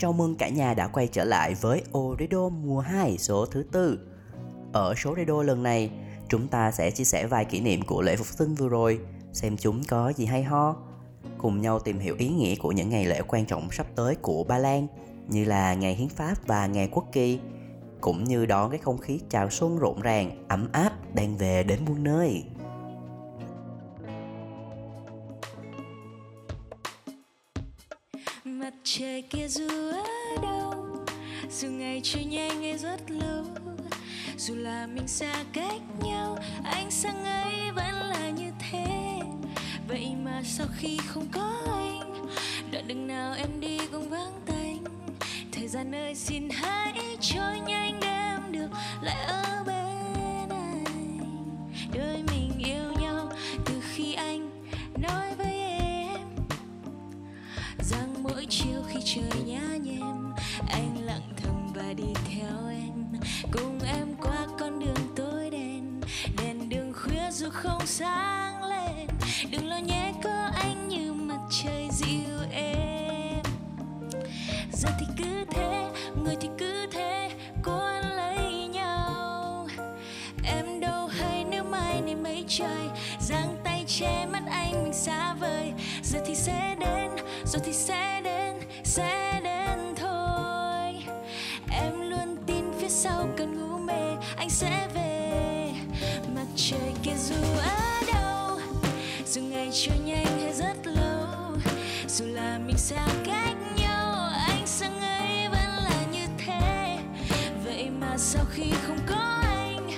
Chào mừng cả nhà đã quay trở lại với Oredo mùa 2 số thứ tư. Ở số Oredo lần này, chúng ta sẽ chia sẻ vài kỷ niệm của lễ Phục sinh vừa rồi, xem chúng có gì hay ho. Cùng nhau tìm hiểu ý nghĩa của những ngày lễ quan trọng sắp tới của Ba Lan, như là ngày hiến pháp và ngày quốc kỳ, cũng như đón cái không khí chào xuân rộn ràng, ấm áp đang về đến muôn nơi. Trời kia dù ở đâu, dù ngày trôi nhanh hay rất lâu dù là mình xa cách nhau, ánh sáng ấy vẫn là như thế. Vậy mà sau khi không có anh, đoạn đường nào em đi cũng vắng tanh. Thời gian ơi, xin hãy trôi nhanh để em được lại ở bên anh. Đôi chiều khi trời nhá nhem. Anh lặng thầm và đi theo em. Cùng em qua con đường tối đen. Đèn đường khuya dù không sáng lên. Đừng lo nhé khi không có anh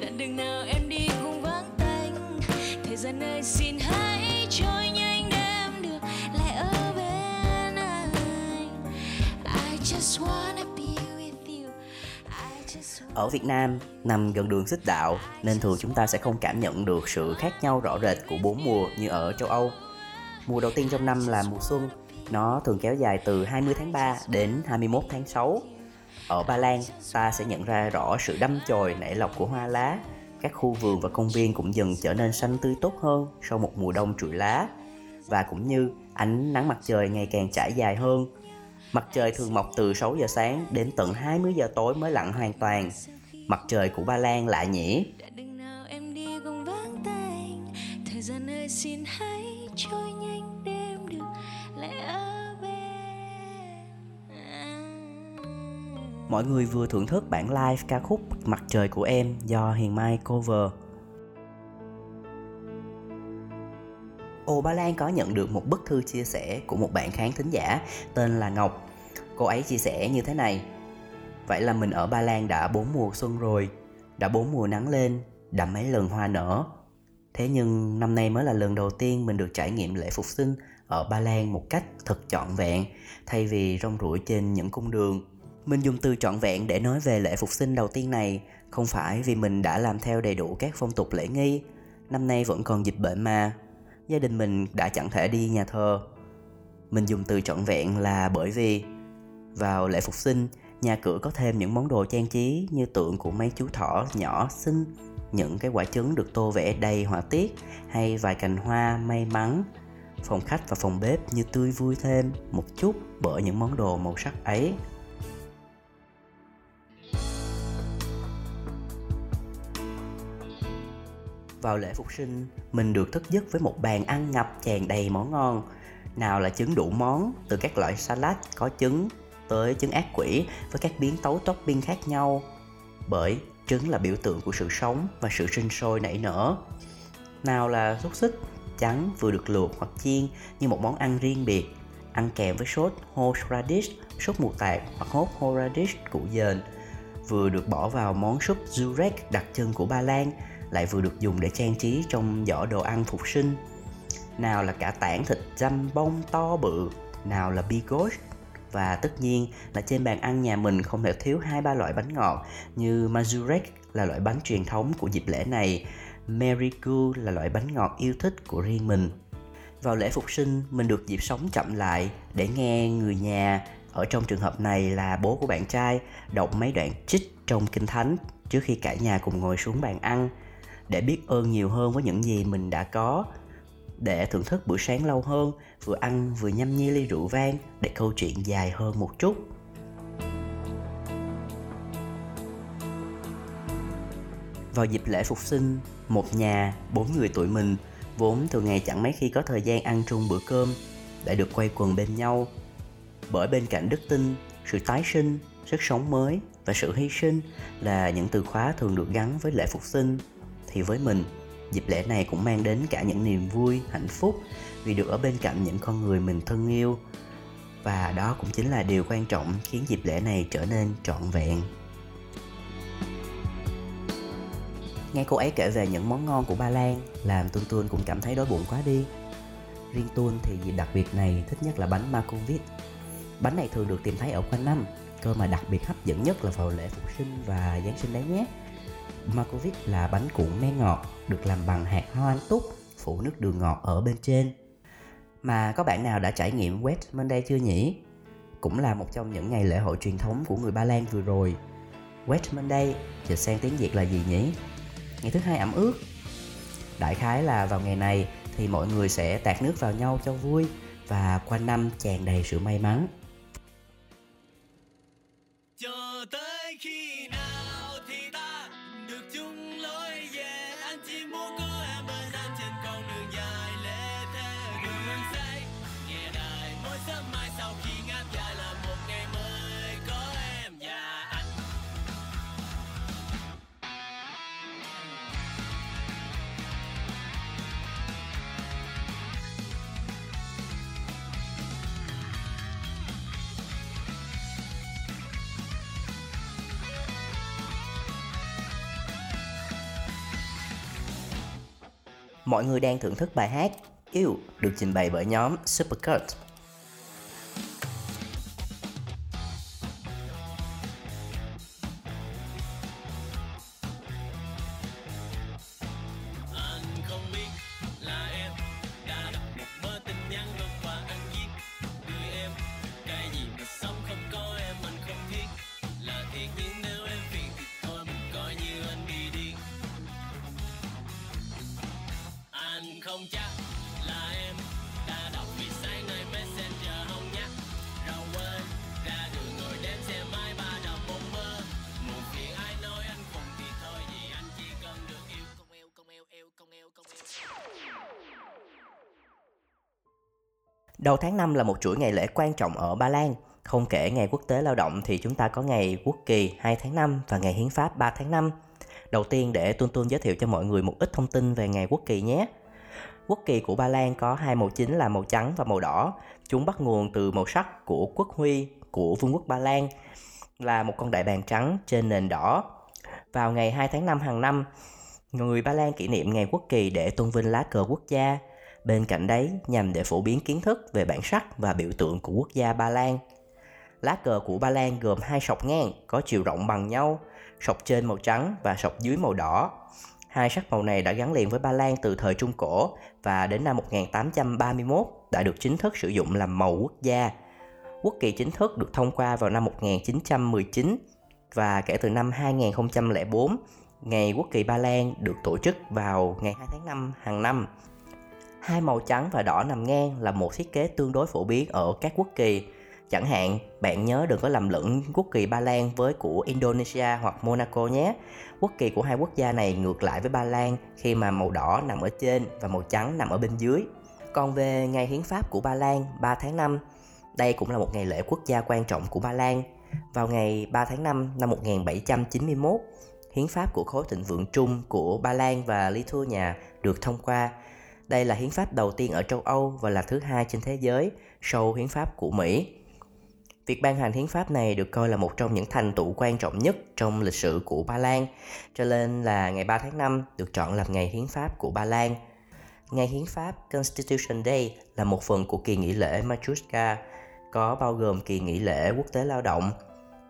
đoạn đường nào em đi cũng vắng tanh. Thời gian ơi xin hãy trôi nhanh để em được lại ở bên anh. I just wanna be with you. Wanna Ở Việt Nam, nằm gần đường xích đạo nên thường chúng ta sẽ không cảm nhận được sự khác nhau rõ rệt của bốn mùa như ở châu Âu. Mùa đầu tiên trong năm là mùa xuân, nó thường kéo dài từ 20 tháng 3 đến 21 tháng 6. Ở Ba Lan, ta sẽ nhận ra rõ sự đâm chồi nảy lọc của hoa lá. Các khu vườn và công viên cũng dần trở nên xanh tươi tốt hơn sau một mùa đông trụi lá. Và cũng như ánh nắng mặt trời ngày càng trải dài hơn. Mặt trời thường mọc từ 6 giờ sáng đến tận 20 giờ tối mới lặn hoàn toàn. Mặt trời của Ba Lan lạ nhỉ? gian ơi xin hãy trôi nhanh đêm Mọi người vừa thưởng thức bản live ca khúc Mặt trời của em do Hiền Mai cover. Ồ Ba Lan có nhận được một bức thư chia sẻ của một bạn khán thính giả tên là Ngọc. Cô ấy chia sẻ như thế này. Vậy là mình ở Ba Lan đã bốn mùa xuân rồi, đã bốn mùa nắng lên, đã mấy lần hoa nở. Thế nhưng năm nay mới là lần đầu tiên mình được trải nghiệm lễ phục sinh ở Ba Lan một cách thật trọn vẹn, thay vì rong ruổi trên những cung đường. Mình dùng từ trọn vẹn để nói về lễ phục sinh đầu tiên này, không phải vì mình đã làm theo đầy đủ các phong tục lễ nghi. Năm nay vẫn còn dịch bệnh mà, gia đình mình đã chẳng thể đi nhà thờ. Mình dùng từ trọn vẹn là bởi vì vào lễ phục sinh, nhà cửa có thêm những món đồ trang trí như tượng của mấy chú thỏ nhỏ xinh, những cái quả trứng được tô vẽ đầy họa tiết hay vài cành hoa may mắn. Phòng khách và phòng bếp như tươi vui thêm một chút bởi những món đồ màu sắc ấy. Vào lễ phục sinh, mình được thức giấc với một bàn ăn ngập tràn đầy món ngon. Nào là trứng đủ món, từ các loại salad có trứng tới trứng ác quỷ với các biến tấu topping khác nhau. Bởi trứng là biểu tượng của sự sống và sự sinh sôi nảy nở. Nào là xúc xích, trắng vừa được luộc hoặc chiên như một món ăn riêng biệt, ăn kèm với sốt horseradish, sốt mù tạt hoặc hốt horseradish củ dền, vừa được bỏ vào món súp Zurek đặc trưng của Ba Lan, lại vừa được dùng để trang trí trong giỏ đồ ăn phục sinh. Nào là cả tảng thịt dăm bông to bự, nào là bigos. Và tất nhiên là trên bàn ăn nhà mình không thể thiếu hai ba loại bánh ngọt như Mazurek là loại bánh truyền thống của dịp lễ này, Merigu là loại bánh ngọt yêu thích của riêng mình. Vào lễ phục sinh, mình được dịp sống chậm lại để nghe người nhà, ở trong trường hợp này là bố của bạn trai, đọc mấy đoạn trích trong kinh thánh trước khi cả nhà cùng ngồi xuống bàn ăn để biết ơn nhiều hơn với những gì mình đã có. để thưởng thức bữa sáng lâu hơn, vừa ăn vừa nhâm nhi ly rượu vang để câu chuyện dài hơn một chút. Vào dịp lễ phục sinh, một nhà, bốn người tuổi mình, vốn thường ngày chẳng mấy khi có thời gian ăn chung bữa cơm, đã được quay quần bên nhau. Bởi bên cạnh đức tin, sự tái sinh, sức sống mới và sự hy sinh là những từ khóa thường được gắn với lễ phục sinh, thì với mình, dịp lễ này cũng mang đến cả những niềm vui, hạnh phúc vì được ở bên cạnh những con người mình thân yêu. Và đó cũng chính là điều quan trọng khiến dịp lễ này trở nên trọn vẹn. Nghe cô ấy kể về những món ngon của Ba Lan làm Tuân Tuân cũng cảm thấy đói bụng quá đi. Riêng Tuân thì dịp đặc biệt này thích nhất là bánh Markovic. Bánh này thường được tìm thấy ở quanh năm, cơ mà đặc biệt hấp dẫn nhất là vào lễ Phục sinh và Giáng sinh đấy nhé. Markovic là bánh cuộn men ngọt được làm bằng hạt hoa anh túc phủ nước đường ngọt ở bên trên. Mà có bạn nào đã trải nghiệm Wet Monday chưa nhỉ? Cũng là một trong những ngày lễ hội truyền thống của người Ba Lan vừa rồi. Wet Monday dịch sang tiếng Việt là gì nhỉ? Ngày thứ hai ẩm ướt. Đại khái là vào ngày này thì mọi người sẽ tạt nước vào nhau cho vui và quanh năm tràn đầy sự may mắn. Mọi người đang thưởng thức bài hát Yêu được trình bày bởi nhóm Supercut. Đầu tháng 5 là một chuỗi ngày lễ quan trọng ở Ba Lan. Không kể ngày quốc tế lao động thì chúng ta có ngày quốc kỳ 2 tháng 5 và ngày hiến pháp 3 tháng 5. Đầu tiên để Tuân Tuân giới thiệu cho mọi người một ít thông tin về ngày quốc kỳ nhé. Quốc kỳ của Ba Lan có hai màu chính là màu trắng và màu đỏ. Chúng bắt nguồn từ màu sắc của quốc huy của Vương quốc Ba Lan là một con đại bàng trắng trên nền đỏ. Vào ngày 2 tháng 5 hàng năm, người Ba Lan kỷ niệm ngày quốc kỳ để tôn vinh lá cờ quốc gia. Bên cạnh đấy nhằm để phổ biến kiến thức về bản sắc và biểu tượng của quốc gia Ba Lan. Lá cờ của Ba Lan gồm hai sọc ngang có chiều rộng bằng nhau, sọc trên màu trắng và sọc dưới màu đỏ. Hai sắc màu này đã gắn liền với Ba Lan từ thời Trung Cổ và đến năm 1831 đã được chính thức sử dụng làm màu quốc gia. Quốc kỳ chính thức được thông qua vào năm 1919 và kể từ năm 2004, ngày quốc kỳ Ba Lan được tổ chức vào ngày 2 tháng 5 hàng năm. Hai màu trắng và đỏ nằm ngang là một thiết kế tương đối phổ biến ở các quốc kỳ. Chẳng hạn, bạn nhớ đừng có lầm lẫn quốc kỳ Ba Lan với của Indonesia hoặc Monaco nhé. Quốc kỳ của hai quốc gia này ngược lại với Ba Lan khi mà màu đỏ nằm ở trên và màu trắng nằm ở bên dưới. Còn về ngày hiến pháp của Ba Lan 3 tháng 5, đây cũng là một ngày lễ quốc gia quan trọng của Ba Lan. Vào ngày 3 tháng 5 năm 1791, hiến pháp của khối thịnh vượng chung của Ba Lan và Lithuania được thông qua. Đây là hiến pháp đầu tiên ở châu Âu và là thứ hai trên thế giới sau hiến pháp của Mỹ. Việc ban hành hiến pháp này được coi là một trong những thành tựu quan trọng nhất trong lịch sử của Ba Lan, cho nên là ngày 3 tháng 5 được chọn làm ngày hiến pháp của Ba Lan. Ngày hiến pháp Constitution Day là một phần của kỳ nghỉ lễ Machuska, có bao gồm kỳ nghỉ lễ quốc tế lao động.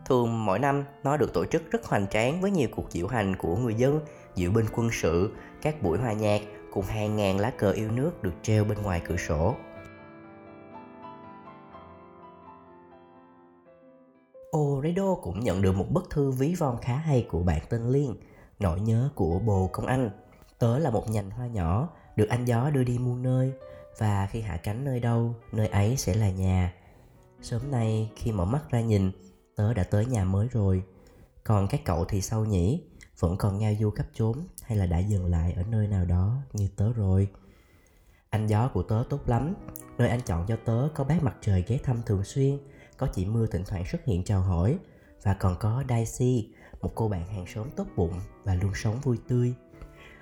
Thường mỗi năm nó được tổ chức rất hoành tráng với nhiều cuộc diễu hành của người dân, diễu binh quân sự, các buổi hòa nhạc cùng hàng ngàn lá cờ yêu nước được treo bên ngoài cửa sổ. Oredo cũng nhận được một bức thư ví von khá hay của bạn tên Liên, nỗi nhớ của bồ công anh. Tớ là một nhành hoa nhỏ được anh gió đưa đi muôn nơi và khi hạ cánh nơi đâu nơi ấy sẽ là nhà sớm nay khi mở mắt ra nhìn tớ đã tới nhà mới rồi còn các cậu thì sao nhỉ vẫn còn ngao du khắp chốn hay là đã dừng lại ở nơi nào đó như tớ rồi? Anh gió của tớ tốt lắm, nơi anh chọn cho tớ có bác mặt trời ghé thăm thường xuyên, có chị mưa thỉnh thoảng xuất hiện chào hỏi, và còn có Daisy, một cô bạn hàng xóm tốt bụng và luôn sống vui tươi.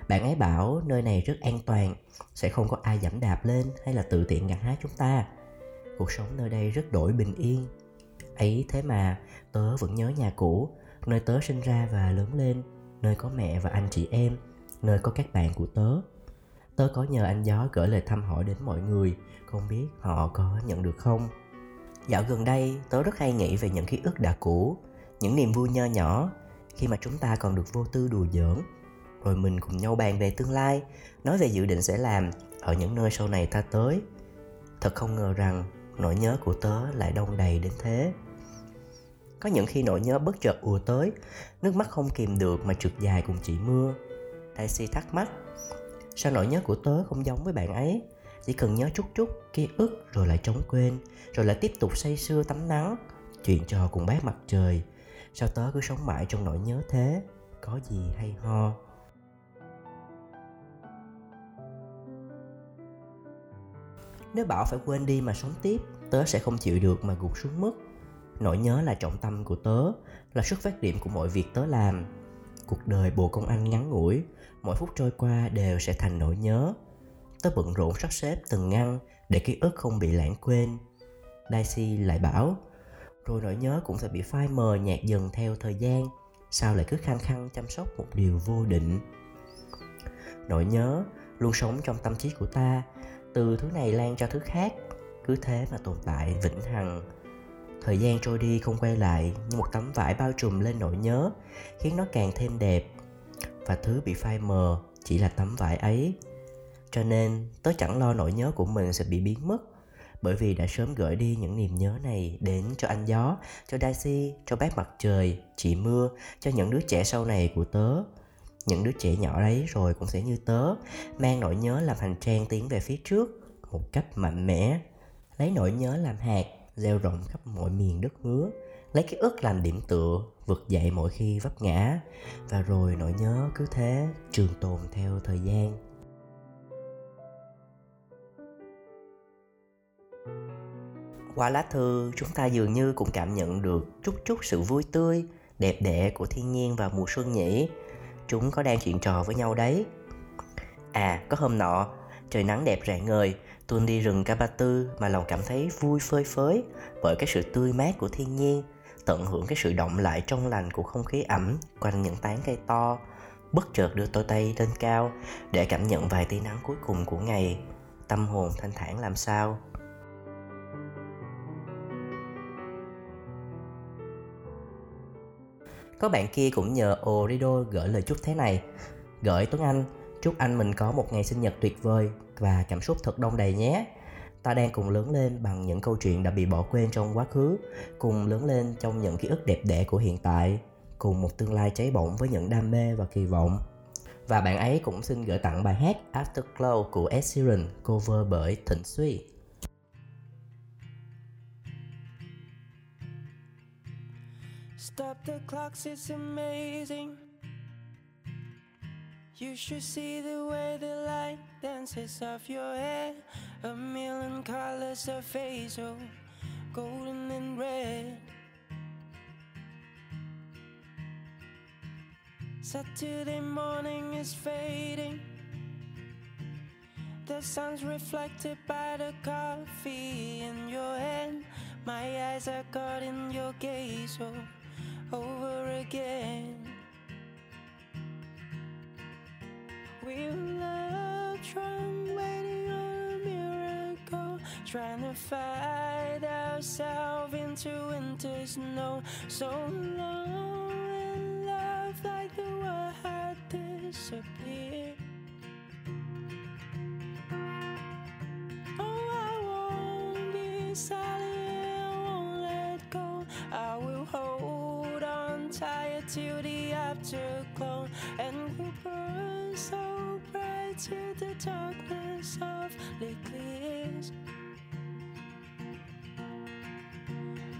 Bạn ấy bảo nơi này rất an toàn, sẽ không có ai dẫm đạp lên hay là tự tiện gặt hái chúng ta. Cuộc sống nơi đây rất đổi bình yên. Ấy thế mà, tớ vẫn nhớ nhà cũ, nơi tớ sinh ra và lớn lên nơi có mẹ và anh chị em, nơi có các bạn của tớ. Tớ có nhờ anh gió gửi lời thăm hỏi đến mọi người, không biết họ có nhận được không? Dạo gần đây, tớ rất hay nghĩ về những ký ức đã cũ, những niềm vui nho nhỏ, khi mà chúng ta còn được vô tư đùa giỡn. Rồi mình cùng nhau bàn về tương lai, nói về dự định sẽ làm ở những nơi sau này ta tới. Thật không ngờ rằng nỗi nhớ của tớ lại đông đầy đến thế có những khi nỗi nhớ bất chợt ùa tới, nước mắt không kìm được mà trượt dài cùng chị mưa. Daisy thắc mắc, sao nỗi nhớ của tớ không giống với bạn ấy? Chỉ cần nhớ chút chút, ký ức rồi lại trống quên, rồi lại tiếp tục say sưa tắm nắng. Chuyện trò cùng bác mặt trời. Sao tớ cứ sống mãi trong nỗi nhớ thế? Có gì hay ho? Nếu bảo phải quên đi mà sống tiếp, tớ sẽ không chịu được mà gục xuống mức nỗi nhớ là trọng tâm của tớ, là xuất phát điểm của mọi việc tớ làm. Cuộc đời bồ công anh ngắn ngủi, mỗi phút trôi qua đều sẽ thành nỗi nhớ. Tớ bận rộn sắp xếp từng ngăn để ký ức không bị lãng quên. Daisy lại bảo, rồi nỗi nhớ cũng sẽ bị phai mờ nhạt dần theo thời gian, sao lại cứ khăng khăng chăm sóc một điều vô định? Nỗi nhớ luôn sống trong tâm trí của ta, từ thứ này lan cho thứ khác, cứ thế mà tồn tại vĩnh hằng thời gian trôi đi không quay lại như một tấm vải bao trùm lên nỗi nhớ, khiến nó càng thêm đẹp. Và thứ bị phai mờ chỉ là tấm vải ấy. Cho nên, tớ chẳng lo nỗi nhớ của mình sẽ bị biến mất, bởi vì đã sớm gửi đi những niềm nhớ này đến cho anh gió, cho daisy, cho bác mặt trời, chị mưa, cho những đứa trẻ sau này của tớ. Những đứa trẻ nhỏ đấy rồi cũng sẽ như tớ, mang nỗi nhớ làm hành trang tiến về phía trước một cách mạnh mẽ, lấy nỗi nhớ làm hạt gieo rộng khắp mọi miền đất hứa, lấy cái ức làm điểm tựa, vực dậy mỗi khi vấp ngã. Và rồi nỗi nhớ cứ thế trường tồn theo thời gian. Qua lá thư, chúng ta dường như cũng cảm nhận được chút chút sự vui tươi, đẹp đẽ của thiên nhiên vào mùa xuân nhỉ. Chúng có đang chuyện trò với nhau đấy. À có hôm nọ, trời nắng đẹp rạng ngời tuôn đi rừng ca ba tư mà lòng cảm thấy vui phơi phới bởi cái sự tươi mát của thiên nhiên, tận hưởng cái sự động lại trong lành của không khí ẩm quanh những tán cây to. Bất chợt đưa tôi tay lên cao để cảm nhận vài tia nắng cuối cùng của ngày. Tâm hồn thanh thản làm sao? Có bạn kia cũng nhờ Orido gửi lời chúc thế này. Gửi Tuấn Anh chúc anh mình có một ngày sinh nhật tuyệt vời và cảm xúc thật đông đầy nhé. Ta đang cùng lớn lên bằng những câu chuyện đã bị bỏ quên trong quá khứ cùng lớn lên trong những ký ức đẹp đẽ của hiện tại cùng một tương lai cháy bỏng với những đam mê và kỳ vọng. Và bạn ấy cũng xin gửi tặng bài hát Afterglow của Ed Sheeran cover bởi Thịnh Suy. Stop the clocks, it's amazing. You should see the way the light dances off your hair. A million colors of hazel, golden and red. Saturday morning is fading. The sun's reflected by the coffee in your hand. My eyes are caught in your gaze oh, over again. We love trying, waiting on a miracle, trying to fight ourselves into winter snow. So long in love, like the world had disappeared. Oh, I won't be silent, I won't let go. I will hold on tight till the afterglow, and we burn the darkness softly clears.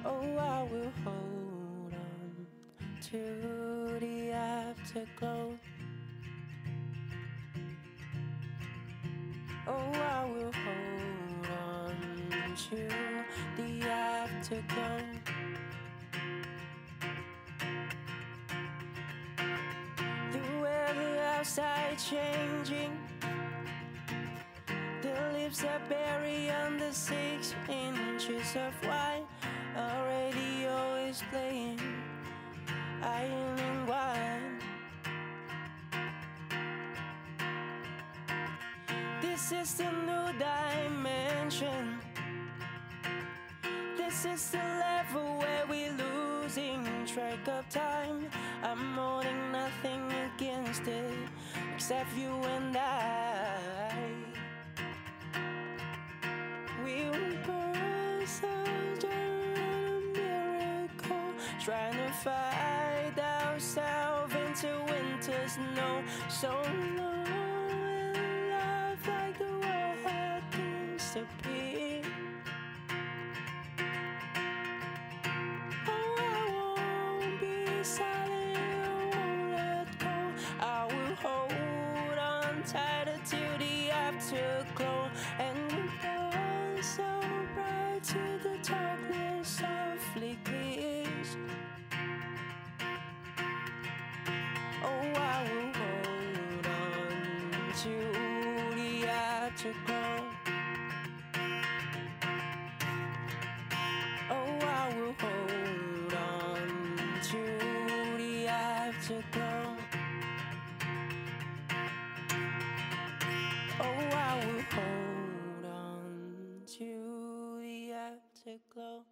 Oh, I will hold on to the afterglow. Oh, I will hold on to the afterglow. The weather outside changing. Leaves are buried under six inches of white. A radio is playing iron and wine. This is the new dimension. This is the level where we're losing track of time. I'm holding nothing against it except you and I. trying to fight ourselves into winter snow. So long in love, like the world had disappeared. Oh, I won't be silent, I won't let go. I will hold on tighter to the afterglow to grow. Oh, I will hold on to the afterglow. Oh, I will hold on to the afterglow.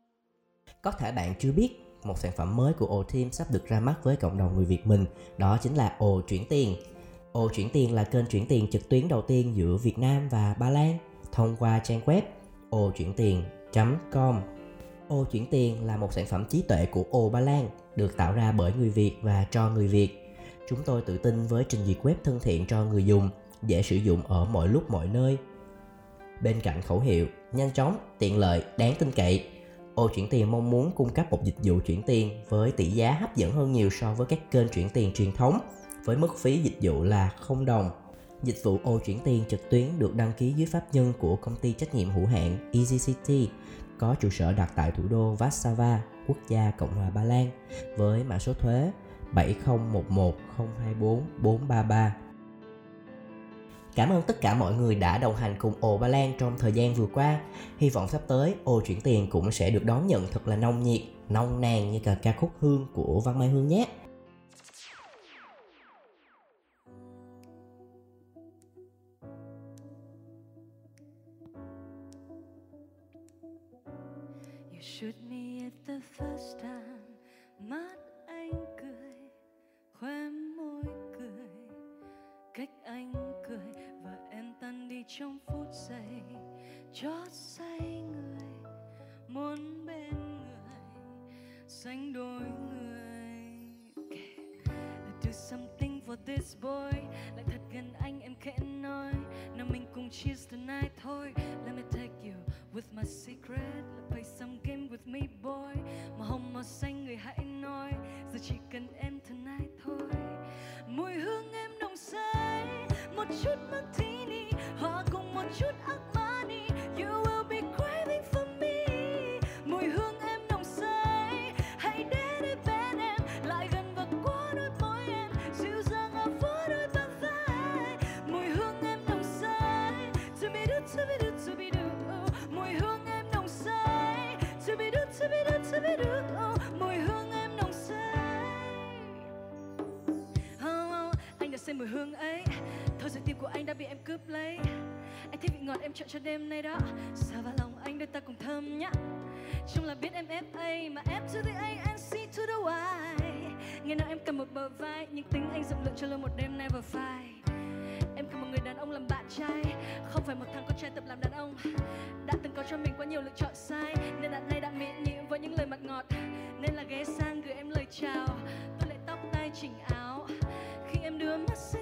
Có thể bạn chưa biết, một sản phẩm mới của O Team sắp được ra mắt với cộng đồng người Việt mình, đó chính là O Chuyển Tiền. O Chuyển Tiền là kênh chuyển tiền trực tuyến đầu tiên giữa Việt Nam và Ba Lan thông qua trang web ochuyentiền.com. O Chuyển Tiền là một sản phẩm trí tuệ của O Ba Lan, được tạo ra bởi người Việt và cho người Việt. Chúng tôi tự tin với trình duyệt web thân thiện cho người dùng, dễ sử dụng ở mọi lúc mọi nơi. Bên cạnh khẩu hiệu nhanh chóng, tiện lợi, đáng tin cậy, Ô chuyển tiền mong muốn cung cấp một dịch vụ chuyển tiền với tỷ giá hấp dẫn hơn nhiều so với các kênh chuyển tiền truyền thống với mức phí dịch vụ là 0 đồng. Dịch vụ ô chuyển tiền trực tuyến được đăng ký dưới pháp nhân của công ty trách nhiệm hữu hạn easycity có trụ sở đặt tại thủ đô Warsaw, quốc gia Cộng hòa Ba Lan với mã số thuế 7011024433. Cảm ơn tất cả mọi người đã đồng hành cùng Ồ Ba Lan trong thời gian vừa qua. Hy vọng sắp tới Ồ Chuyển Tiền cũng sẽ được đón nhận thật là nồng nhiệt, nồng nàn như cả ca khúc Hương của Văn Mai Hương nhé. With my secret, là play some game with me, boy. Màu hồng màu xanh người hãy nói, giờ chỉ cần em tonight thôi. Mùi hương em nồng say, một chút martini hòa cùng một chút ác mùi hương ấy. Thôi rồi tim của anh đã bị em cướp lấy. Anh thấy vị ngọt em chọn cho đêm nay đó. Sao vào lòng anh đôi ta cùng thơm nhá. Chung là biết em FA mà F to the A and C to the Y ngày nào em cầm một bờ vai, nhưng tính anh rộng lượng cho luôn một đêm never phai Em cần một người đàn ông làm bạn trai, Không phải một thằng con trai tập làm đàn ông. Đã từng có cho mình quá nhiều lựa chọn sai, Nên đạn nay đã miễn nhiễm với những lời mặt ngọt. Nên là ghé sang gửi em lời chào. Tôi lại tóc tai chỉnh áo. Đưa mắt